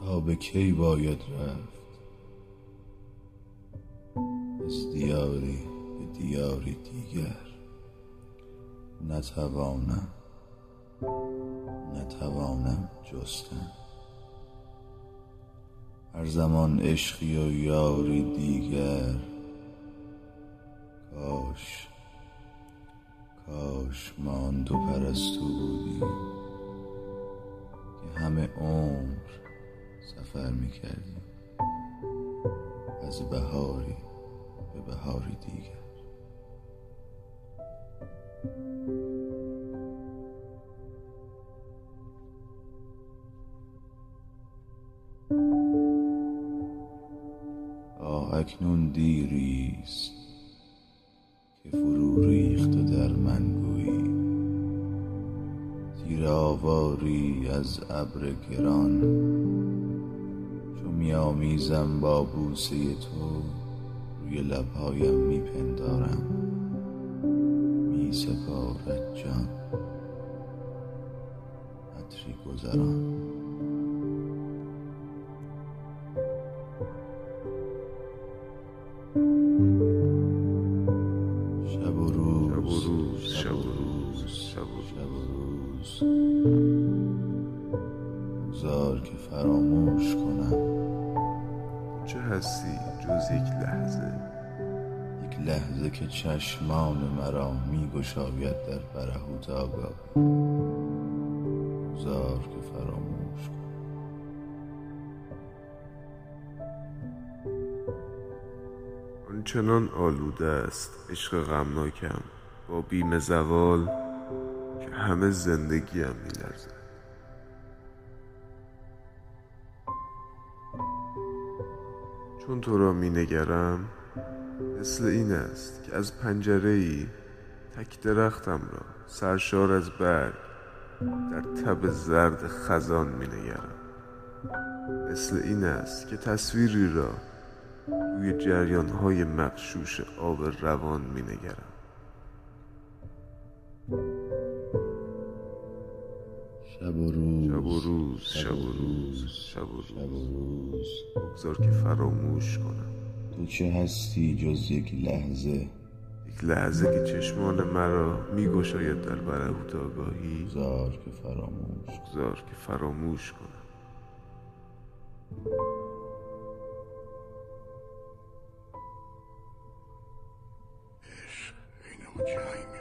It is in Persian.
تا به کی باید رفت؟ از دیاری به دیاری دیگر نتوانم نتوانم جستن. هر زمان عشقی و یاری دیگر کاش کاش ما آن دو پرستو بودیم همه عمر سفر می‌کردیم. از بهاری به بهاری دیگر. اکنون دیریست. تیر آواری از ابر گران. چو میامیزم با بوسه تو روی لبهایم میپندارم. میسپارد جان. عطری گذران. شب و روز. شب و روز شب و روز شب و روز. شب و روز. بگذار که فراموش کنم. چه هستی؟ جز یک لحظه. یک لحظه که چشمان مرا می گشاید در برهوت آگاه بگذار که فراموش کنم. آنچنان آلوده است عشق غمناکم. با بیم زوال که همه زندگیم میلرزد. چون تو را می نگرم مثل این است که از پنجره ای تک درختم را سرشار از برگ در تب زرد خزان می نگرم. مثل این است که تصویری را روی جریان های مغشوش آب روان می نگرم. شب و روز. شب و روز شب و روز شب و شب روز و روز. بگذار که فراموش کنم. تو چه هستی جز یک لحظه؟ یک لحظه که چشمان مرا می گشاید در برهوت آگاهی بگذار که فراموش. بگذار که فراموش کنم. giant